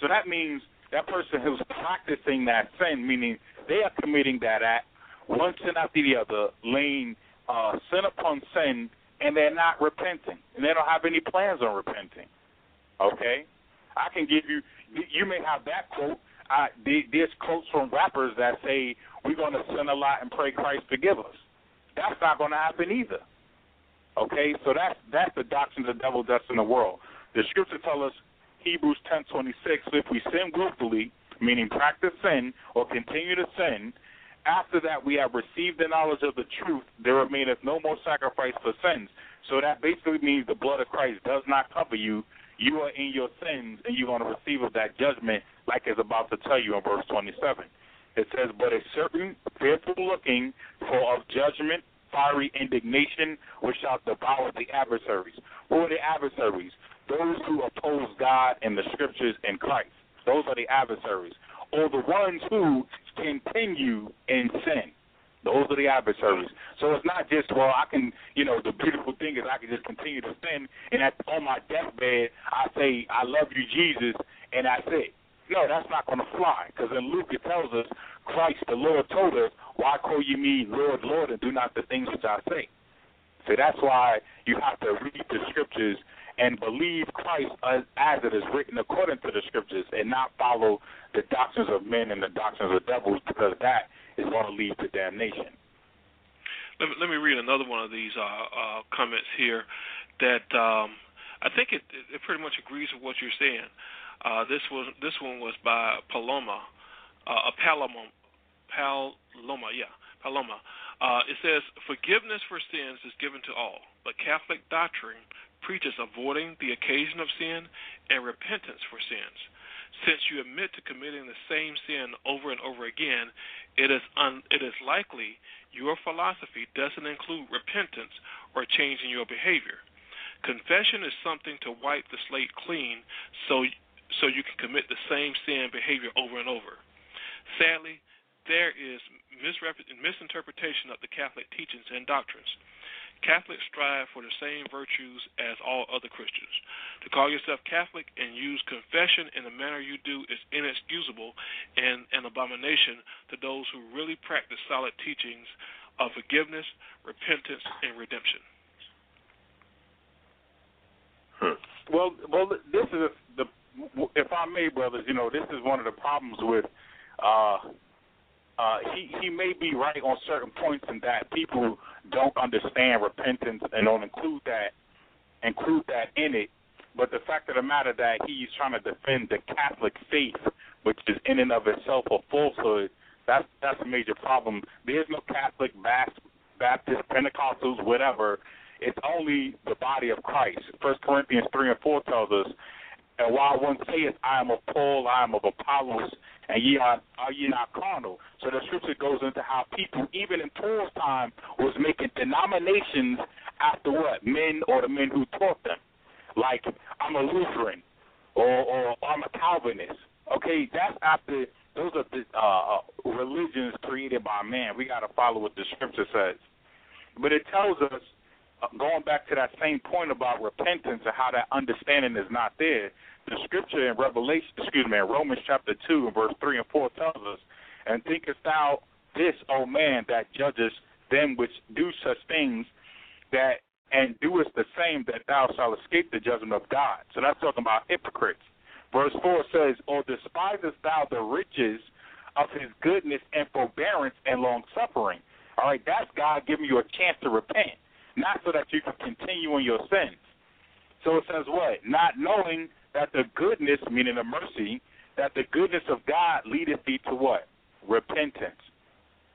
So that means that person who's practicing that sin, meaning they are committing that act, one sin after the other, laying uh, sin upon sin, and they're not repenting, and they don't have any plans on repenting. Okay, I can give you. You may have that quote. I, there's quotes from rappers that say we're going to sin a lot and pray Christ forgive us. That's not going to happen either. Okay, so that's that's the doctrines of the devil that's in the world. The scripture tell us Hebrews 10:26, if we sin willfully, meaning practice sin or continue to sin, after that we have received the knowledge of the truth, there remaineth no more sacrifice for sins. So that basically means the blood of Christ does not cover you. You are in your sins, and you're going to receive of that judgment, like it's about to tell you in verse 27. It says, But a certain fearful looking for of judgment, fiery indignation, which shall devour the adversaries. Who are the adversaries? Those who oppose God and the scriptures in Christ. Those are the adversaries. Or the ones who continue in sin. Those are the adversaries. So it's not just, well, I can, you know, the beautiful thing is I can just continue to sin, and at, on my deathbed, I say, I love you, Jesus, and that's it. No, that's not going to fly, because in Luke it tells us, Christ, the Lord, told us, why call you me Lord, Lord, and do not the things which I say? So that's why you have to read the scriptures and believe Christ as, as it is written according to the scriptures and not follow the doctrines of men and the doctrines of devils because that is going to lead to damnation. Let me, let me read another one of these uh, uh, comments here that um, I think it, it pretty much agrees with what you're saying. Uh, this was this one was by Paloma, uh, Paloma, Paloma, yeah, Paloma. Uh, it says forgiveness for sins is given to all, but Catholic doctrine preaches avoiding the occasion of sin and repentance for sins. Since you admit to committing the same sin over and over again, it is un, it is likely your philosophy doesn't include repentance or changing your behavior. Confession is something to wipe the slate clean so so you can commit the same sin behavior over and over. Sadly, there is misinterpretation of the Catholic teachings and doctrines. Catholics strive for the same virtues as all other Christians. To call yourself Catholic and use confession in the manner you do is inexcusable and an abomination to those who really practice solid teachings of forgiveness, repentance, and redemption. Hmm. Well, well, this is the if I may, brothers, you know, this is one of the problems with. Uh, uh, he he may be right on certain points in that people don't understand repentance and don't include that include that in it. But the fact of the matter that he's trying to defend the Catholic faith, which is in and of itself a falsehood, that's that's a major problem. There's no Catholic, Baptist, Pentecostals, whatever. It's only the body of Christ. First Corinthians three and four tells us and while one saith, I am of Paul, I am of Apollos, and ye are, are ye not carnal. So the scripture goes into how people, even in Paul's time, was making denominations after what? Men or the men who taught them. Like, I'm a Lutheran, or, or I'm a Calvinist. Okay, that's after, those are the uh, uh religions created by man. We got to follow what the scripture says. But it tells us, going back to that same point about repentance and how that understanding is not there, the scripture in Revelation, excuse me, in Romans chapter 2 verse 3 and 4 tells us, And thinkest thou this, O man, that judgest them which do such things, that and doest the same, that thou shalt escape the judgment of God. So that's talking about hypocrites. Verse 4 says, Or despisest thou the riches of his goodness and forbearance and long suffering? All right, that's God giving you a chance to repent, not so that you can continue in your sins. So it says what? Not knowing that the goodness, meaning the mercy, that the goodness of God leadeth thee to what? Repentance.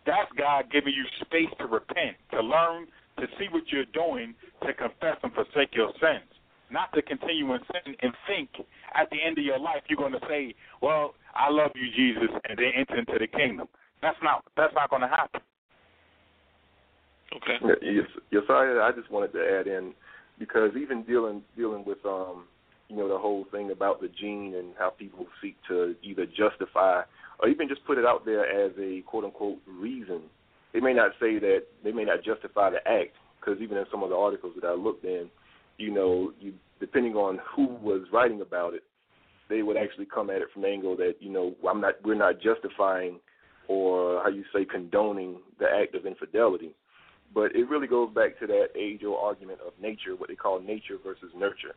That's God giving you space to repent, to learn, to see what you're doing, to confess and forsake your sins. Not to continue in sin and think at the end of your life you're going to say, "Well, I love you, Jesus," and then enter into the kingdom. That's not that's not going to happen. Okay. Yes, yes, I I just wanted to add in because even dealing dealing with um you know the whole thing about the gene and how people seek to either justify or even just put it out there as a quote unquote reason. They may not say that they may not justify the act because even in some of the articles that I looked in, you know, you depending on who was writing about it, they would actually come at it from the angle that you know I'm not we're not justifying or how you say condoning the act of infidelity. But it really goes back to that age old argument of nature, what they call nature versus nurture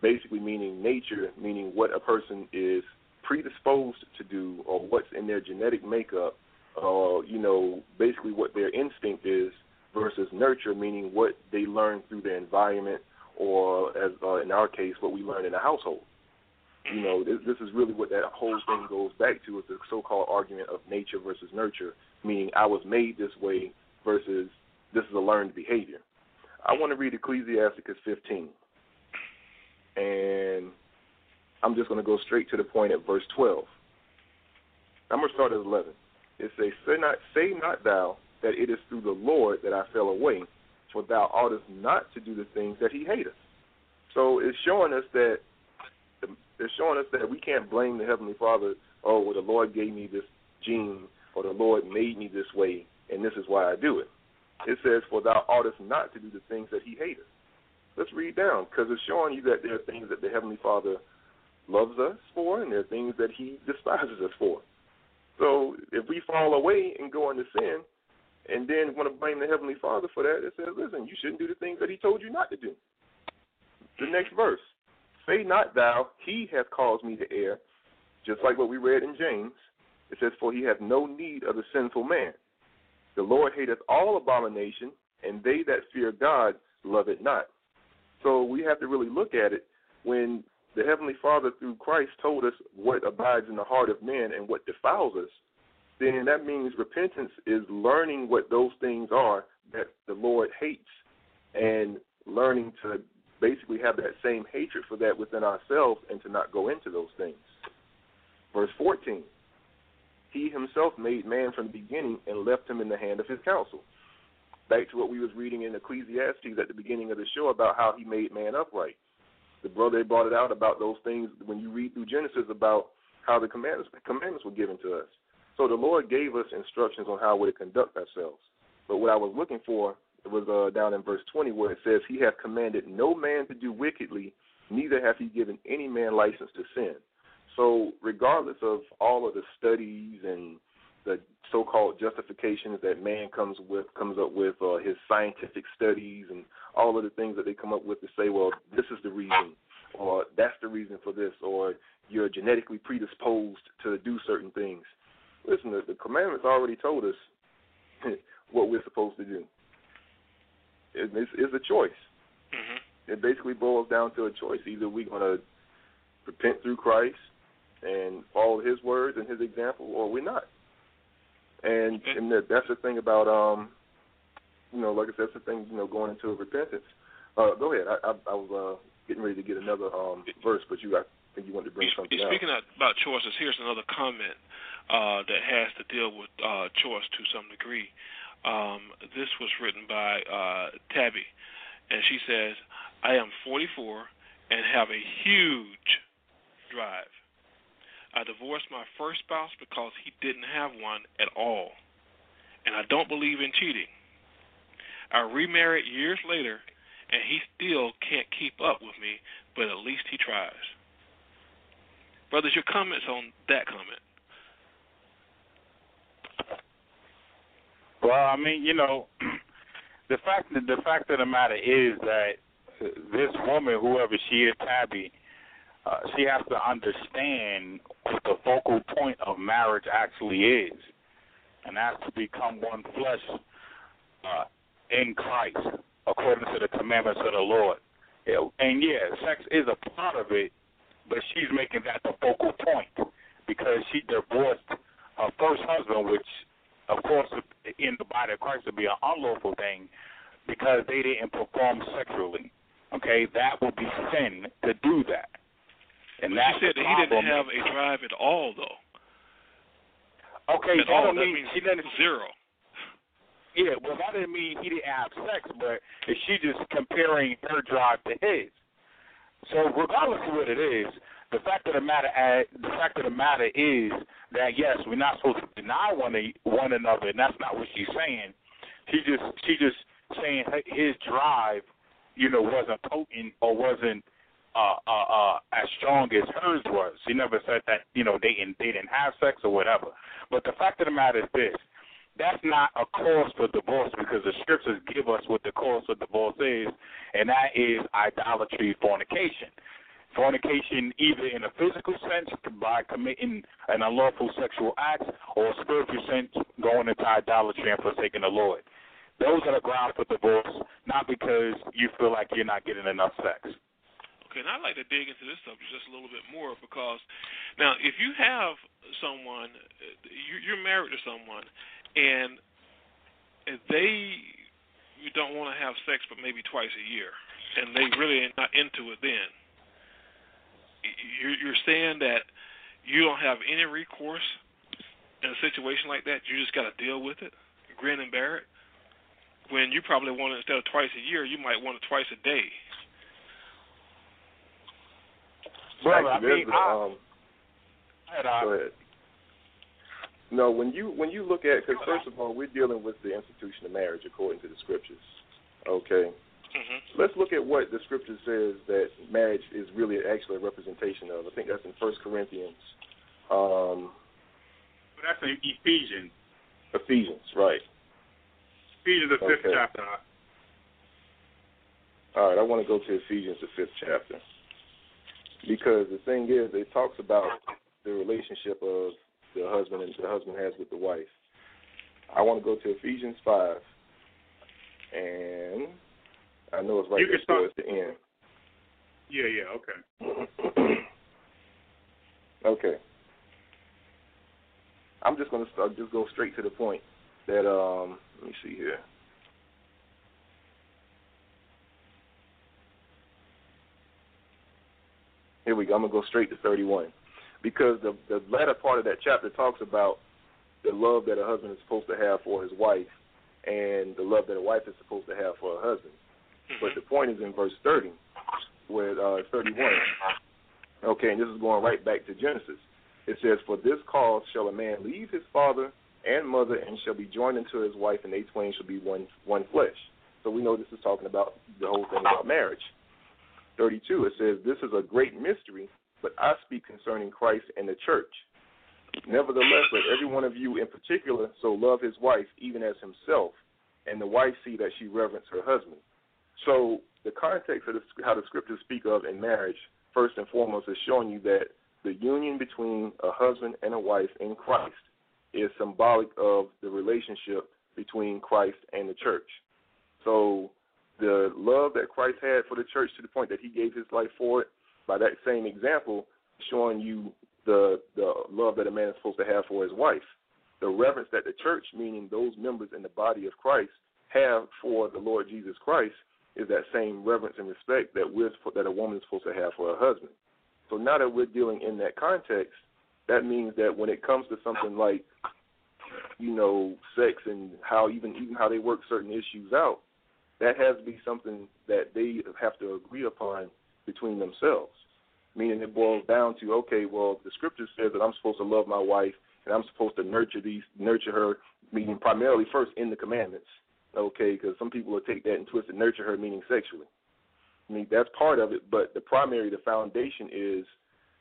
basically meaning nature, meaning what a person is predisposed to do or what's in their genetic makeup, or you know, basically what their instinct is, versus nurture, meaning what they learn through their environment, or as uh, in our case, what we learn in the household. You know, this, this is really what that whole thing goes back to is the so-called argument of nature versus nurture, meaning I was made this way versus this is a learned behavior. I want to read Ecclesiasticus 15 and I'm just going to go straight to the point at verse 12. I'm going to start at 11. It says, say not, say not thou that it is through the Lord that I fell away, for thou oughtest not to do the things that he hateth. So it's showing us that it's showing us that we can't blame the Heavenly Father, oh, well, the Lord gave me this gene, or the Lord made me this way, and this is why I do it. It says, for thou oughtest not to do the things that he hateth. Let's read down because it's showing you that there are things that the Heavenly Father loves us for, and there are things that He despises us for. So if we fall away and go into sin, and then want to blame the Heavenly Father for that, it says, listen, you shouldn't do the things that He told you not to do. The next verse, say not thou, He hath caused me to err, just like what we read in James. It says, for He hath no need of the sinful man. The Lord hateth all abomination, and they that fear God love it not. So we have to really look at it when the Heavenly Father through Christ told us what abides in the heart of men and what defiles us, then that means repentance is learning what those things are that the Lord hates and learning to basically have that same hatred for that within ourselves and to not go into those things. Verse 14 He himself made man from the beginning and left him in the hand of his counsel. Back to what we was reading in Ecclesiastes at the beginning of the show about how he made man upright. The brother brought it out about those things when you read through Genesis about how the commandments commandments were given to us. So the Lord gave us instructions on how we to conduct ourselves. But what I was looking for was uh, down in verse 20 where it says, He hath commanded no man to do wickedly, neither hath He given any man license to sin. So, regardless of all of the studies and the so-called justifications that man comes with comes up with, uh, his scientific studies and all of the things that they come up with to say, well, this is the reason, or that's the reason for this, or you're genetically predisposed to do certain things. Listen, the, the commandments already told us what we're supposed to do. It, it's, it's a choice. Mm-hmm. It basically boils down to a choice. Either we're going to repent through Christ and follow His words and His example, or we're not. And and that, that's the thing about um, you know, like I said, that's the thing, you know, going into repentance. Uh, go ahead. I, I, I was uh, getting ready to get another um verse, but you I think you wanted to bring something Speaking out. about choices, here's another comment uh, that has to deal with uh, choice to some degree. Um, this was written by uh, Tabby, and she says, "I am 44 and have a huge drive. I divorced my first spouse because he didn't have one at all, and I don't believe in cheating. I remarried years later, and he still can't keep up with me, but at least he tries." Brothers, your comments on that comment? Well, I mean, you know, the fact the fact of the matter is that this woman, whoever she is, Tabby, uh, she has to understand what the focal point of marriage actually is, and that's to become one flesh uh, in Christ, according to the commandments of the Lord. And yeah, sex is a part of it, but she's making that the focal point because she divorced her first husband, which, of course, in the body of Christ would be an unlawful thing because they didn't perform sexually. Okay, that would be sin to do that. And But she said that he didn't have a drive at all, though. Okay, at that all. don't That mean she didn't zero. Yeah, well, that didn't mean he didn't have sex, but is she just comparing her drive to his? So regardless of what it is, the fact of the matter, uh, the fact of the matter is that yes, we're not supposed to deny one one another, and that's not what she's saying. She just she just saying his drive, you know, wasn't potent or wasn't uh, uh, uh, as strong as hers was. She never said that you know they didn't they didn't have sex or whatever. But the fact of the matter is this: that's not a cause for divorce because the scriptures give us what the cause for divorce is, and that is idolatry, fornication. Fornication, either in a physical sense by committing an unlawful sexual act, or spiritual sense going into idolatry and forsaking the Lord. Those are the grounds for divorce, not because you feel like you're not getting enough sex. Okay, and I'd like to dig into this subject just a little bit more because now, if you have someone, you- you're married to someone, and they you don't want to have sex but maybe twice a year, and they really are not into it then, you're saying that you don't have any recourse in a situation like that. You just got to deal with it, grin and bear it. When you probably want it instead of twice a year, you might want it twice a day. Brother, I mean, a, I- um, go ahead. No, when you when you look at because first of all, we're dealing with the institution of marriage according to the scriptures. Okay. Mm-hmm. Let's look at what the scripture says that marriage is really actually a representation of. I think that's in First Corinthians. Um, But that's in Ephesians. Ephesians, right. Ephesians, the fifth Okay. chapter. All right, I want to go to Ephesians, the fifth chapter, because the thing is, it talks about the relationship of the husband and the husband has with the wife. I want to go to Ephesians five, and I know it's right You there can start- towards the end. Yeah, yeah, okay. okay. I'm just gonna start, just go straight to the point. That um, let me see here. Here we go. I'm gonna go straight to 31 because the the latter part of that chapter talks about the love that a husband is supposed to have for his wife and the love that a wife is supposed to have for her husband. But the point is in verse 30, where uh, 31. Okay, and this is going right back to Genesis. It says, "For this cause shall a man leave his father and mother, and shall be joined unto his wife, and they twain shall be one one flesh." So we know this is talking about the whole thing about marriage. 32. It says, "This is a great mystery, but I speak concerning Christ and the church. Nevertheless, let every one of you in particular so love his wife even as himself, and the wife see that she reverence her husband." So the context of the, how the scriptures speak of in marriage, first and foremost, is showing you that the union between a husband and a wife in Christ is symbolic of the relationship between Christ and the church. So the love that Christ had for the church to the point that he gave his life for it, by that same example, showing you the the love that a man is supposed to have for his wife. The reverence that the church, meaning those members in the body of Christ, have for the Lord Jesus Christ is that same reverence and respect that we're that a woman is supposed to have for her husband. So now that we're dealing in that context, that means that when it comes to something like, you know, sex and how even even how they work certain issues out, that has to be something that they have to agree upon between themselves. Meaning it boils down to, okay, well, the scripture says that I'm supposed to love my wife and I'm supposed to nurture these nurture her, meaning primarily first in the commandments. Okay, because some people will take that and twist it, nurture her, meaning sexually. I mean, that's part of it, but the primary, the foundation is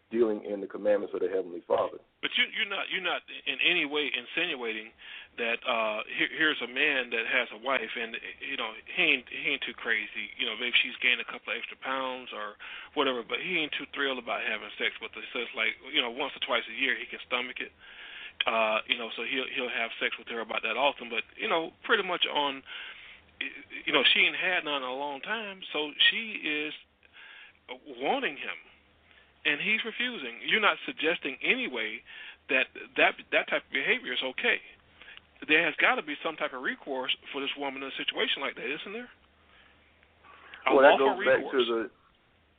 dealing in the commandments of the Heavenly Father. But you, you're not you're not in any way insinuating that uh here, here's a man that has a wife and you know he ain't he ain't too crazy. You know maybe she's gained a couple of extra pounds or whatever, but he ain't too thrilled about having sex with her. So it's like you know once or twice a year he can stomach it. Uh, you know, so he'll he'll have sex with her about that often, but you know pretty much on you know she ain't had none in a long time, so she is wanting him and he's refusing. You're not suggesting anyway that that that type of behavior is okay. There has got to be some type of recourse for this woman in a situation like that, isn't there? A well, that goes recourse. back to the.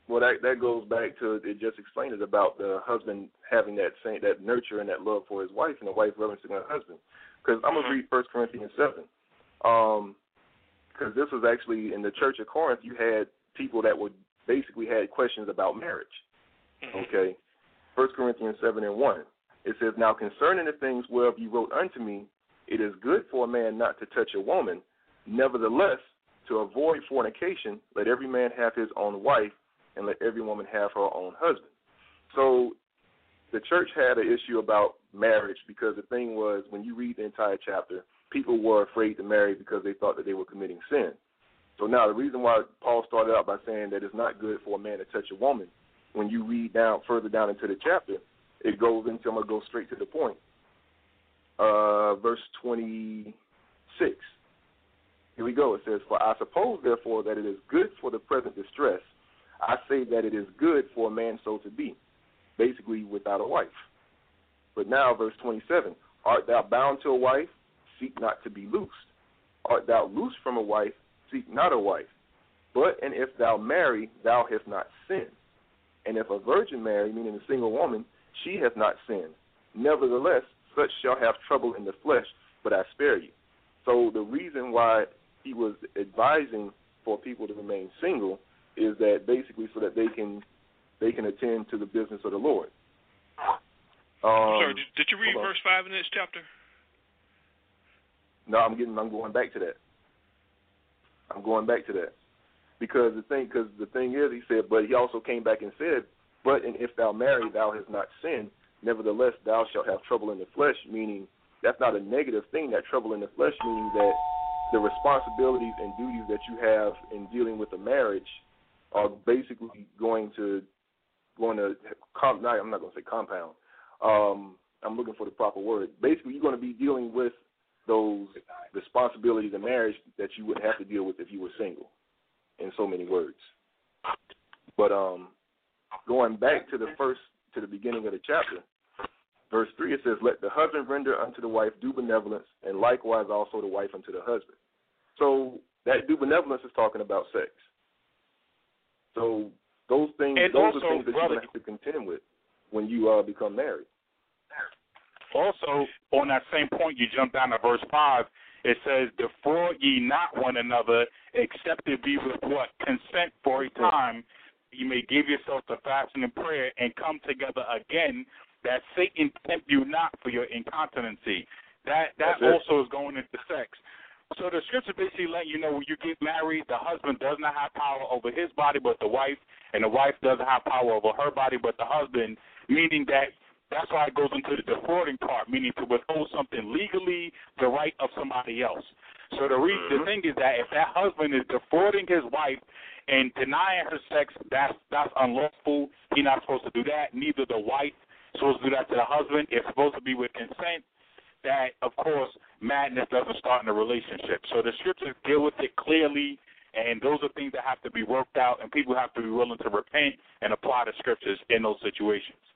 Well, that that goes back to it. Just explained it about the husband having that same that nurture and that love for his wife, and the wife reverencing her husband. Because I'm gonna Mm-hmm. read First Corinthians seven. Um, because this was actually in the Church of Corinth. You had people that would basically had questions about marriage. Mm-hmm. Okay. First Corinthians seven and one. It says, Now concerning the things whereof you wrote unto me, it is good for a man not to touch a woman. Nevertheless, to avoid fornication, let every man have his own wife, and let every woman have her own husband. So the church had an issue about marriage because the thing was when you read the entire chapter, people were afraid to marry because they thought that they were committing sin. So now the reason why Paul started out by saying that it's not good for a man to touch a woman, when you read down further down into the chapter, it goes into I'm gonna go straight to the point. Uh, verse twenty six. Here we go. It says, For I suppose therefore that it is good for the present distress. I say that it is good for a man so to be, basically without a wife. But now verse twenty seven, Art thou bound to a wife? Seek not to be loosed. Art thou loosed from a wife? Seek not a wife. But and if thou marry, thou hast not sinned. And if a virgin marry, meaning a single woman, she hath not sinned. Nevertheless, such shall have trouble in the flesh, but I spare you. So the reason why he was advising for people to remain single is that basically so that they can they can attend to the business of the Lord. Um, Sorry, did, did you read verse five in this chapter? No, I'm getting. I'm going back to that. I'm going back to that because the thing, because the thing is, he said, but he also came back and said, but and if thou marry, thou hast not sinned. Nevertheless, thou shalt have trouble in the flesh. Meaning that's not a negative thing. That trouble in the flesh, meaning that the responsibilities and duties that you have in dealing with a marriage are basically going to going to comp I'm not going to say compound. Um, I'm looking for the proper word. Basically, you're going to be dealing with those responsibilities in marriage that you wouldn't have to deal with if you were single. In so many words. But um, going back to the first to the beginning of the chapter, verse three, it says, "Let the husband render unto the wife due benevolence, and likewise also the wife unto the husband." So that due benevolence is talking about sex. So those things, And those also, are things that brother- you have to contend with when you uh, become married. Also, on that same point, you jump down to verse 5. It says, Defraud ye not one another, except it be with what? Consent for a time. You may give yourself to fasting and prayer and come together again, that Satan tempt you not for your incontinency. That that That's also is going into sex. So the scripture basically letting you know when you get married, the husband does not have power over his body but the wife, and the wife doesn't have power over her body but the husband, meaning that that's why it goes into the defrauding part, meaning to withhold something legally, the right of somebody else. So the re- the mm-hmm. thing is that if that husband is defrauding his wife and denying her sex, that's that's unlawful. He's not supposed to do that. Neither the wife supposed to do that to the husband. It's supposed to be with consent. That of course madness doesn't start in a relationship. So the scriptures deal with it clearly, and those are things that have to be worked out, and people have to be willing to repent and apply the scriptures in those situations.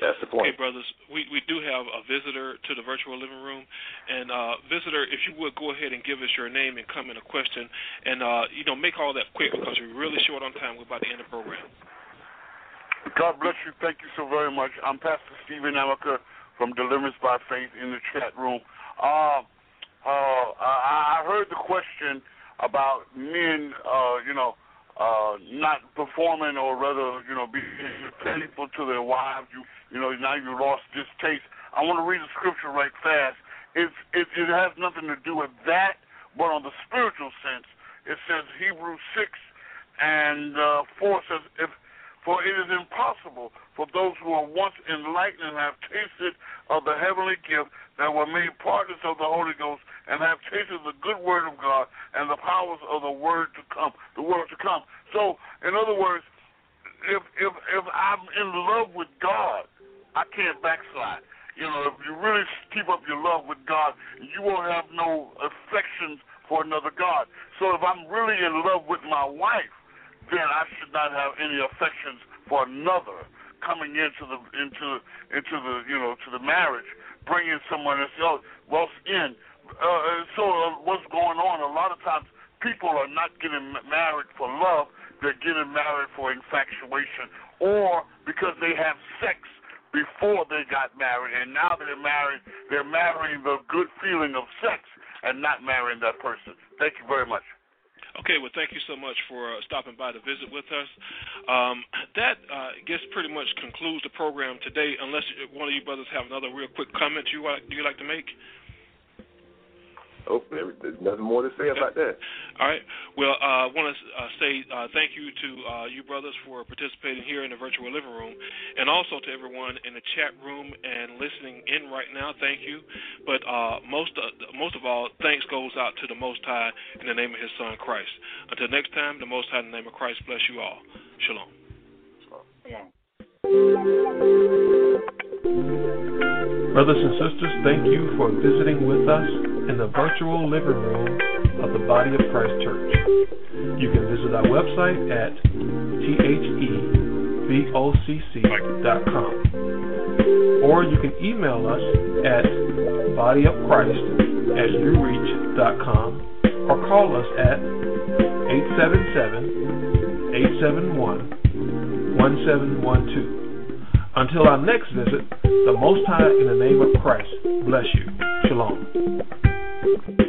That's the point. Okay, brothers, we, we do have a visitor to the virtual living room. And, uh, visitor, if you would go ahead and give us your name and comment a question. And, uh, you know, make all that quick because we're really short on time. We're about to end the program. God bless you. Thank you so very much. I'm Pastor Stephen Amaker from Deliverance by Faith in the chat room. Uh, uh, I I heard the question about men, uh, you know, uh, not performing or rather, you know, being faithful to their wives. You, you know, now you lost this taste. I want to read the scripture right fast. It's, it, it has nothing to do with that, but on the spiritual sense, it says Hebrews 6 and uh, 4 says, if for it is impossible for those who are once enlightened and have tasted of the heavenly gift that were made partners of the Holy Ghost and have tasted the good word of God and the powers of the word to come, the word to come. So, in other words, if if if I'm in love with God, I can't backslide. You know, if you really keep up your love with God, you won't have no affections for another God. So if I'm really in love with my wife, then I should not have any affections for another coming into the into into the you know to the marriage, bringing someone else. Oh, well, again, uh, so uh, what's going on? A lot of times, people are not getting married for love; they're getting married for infatuation, or because they have sex before they got married, and now they're married. They're marrying the good feeling of sex and not marrying that person. Thank you very much. Okay, well, thank you so much for uh, stopping by to visit with us. Um, that uh, I guess pretty much concludes the program today. Unless one of you brothers have another real quick comment you like, you like to make. There's nothing more to say about that. All right. Well, I uh, want to uh, say uh, thank you to uh, you brothers for participating here in the virtual living room, and also to everyone in the chat room and listening in right now. Thank you. But uh, most uh, most of all, thanks goes out to the Most High in the name of His Son Christ. Until next time, the Most High in the name of Christ bless you all. Shalom. Brothers and sisters, thank you for visiting with us in the virtual living room of the Body of Christ Church. You can visit our website at thebocc.com or you can email us at bodyofchrist at ureach.com or call us at 877 871 1712. Until our next visit, the Most High in the name of Christ bless you. Shalom.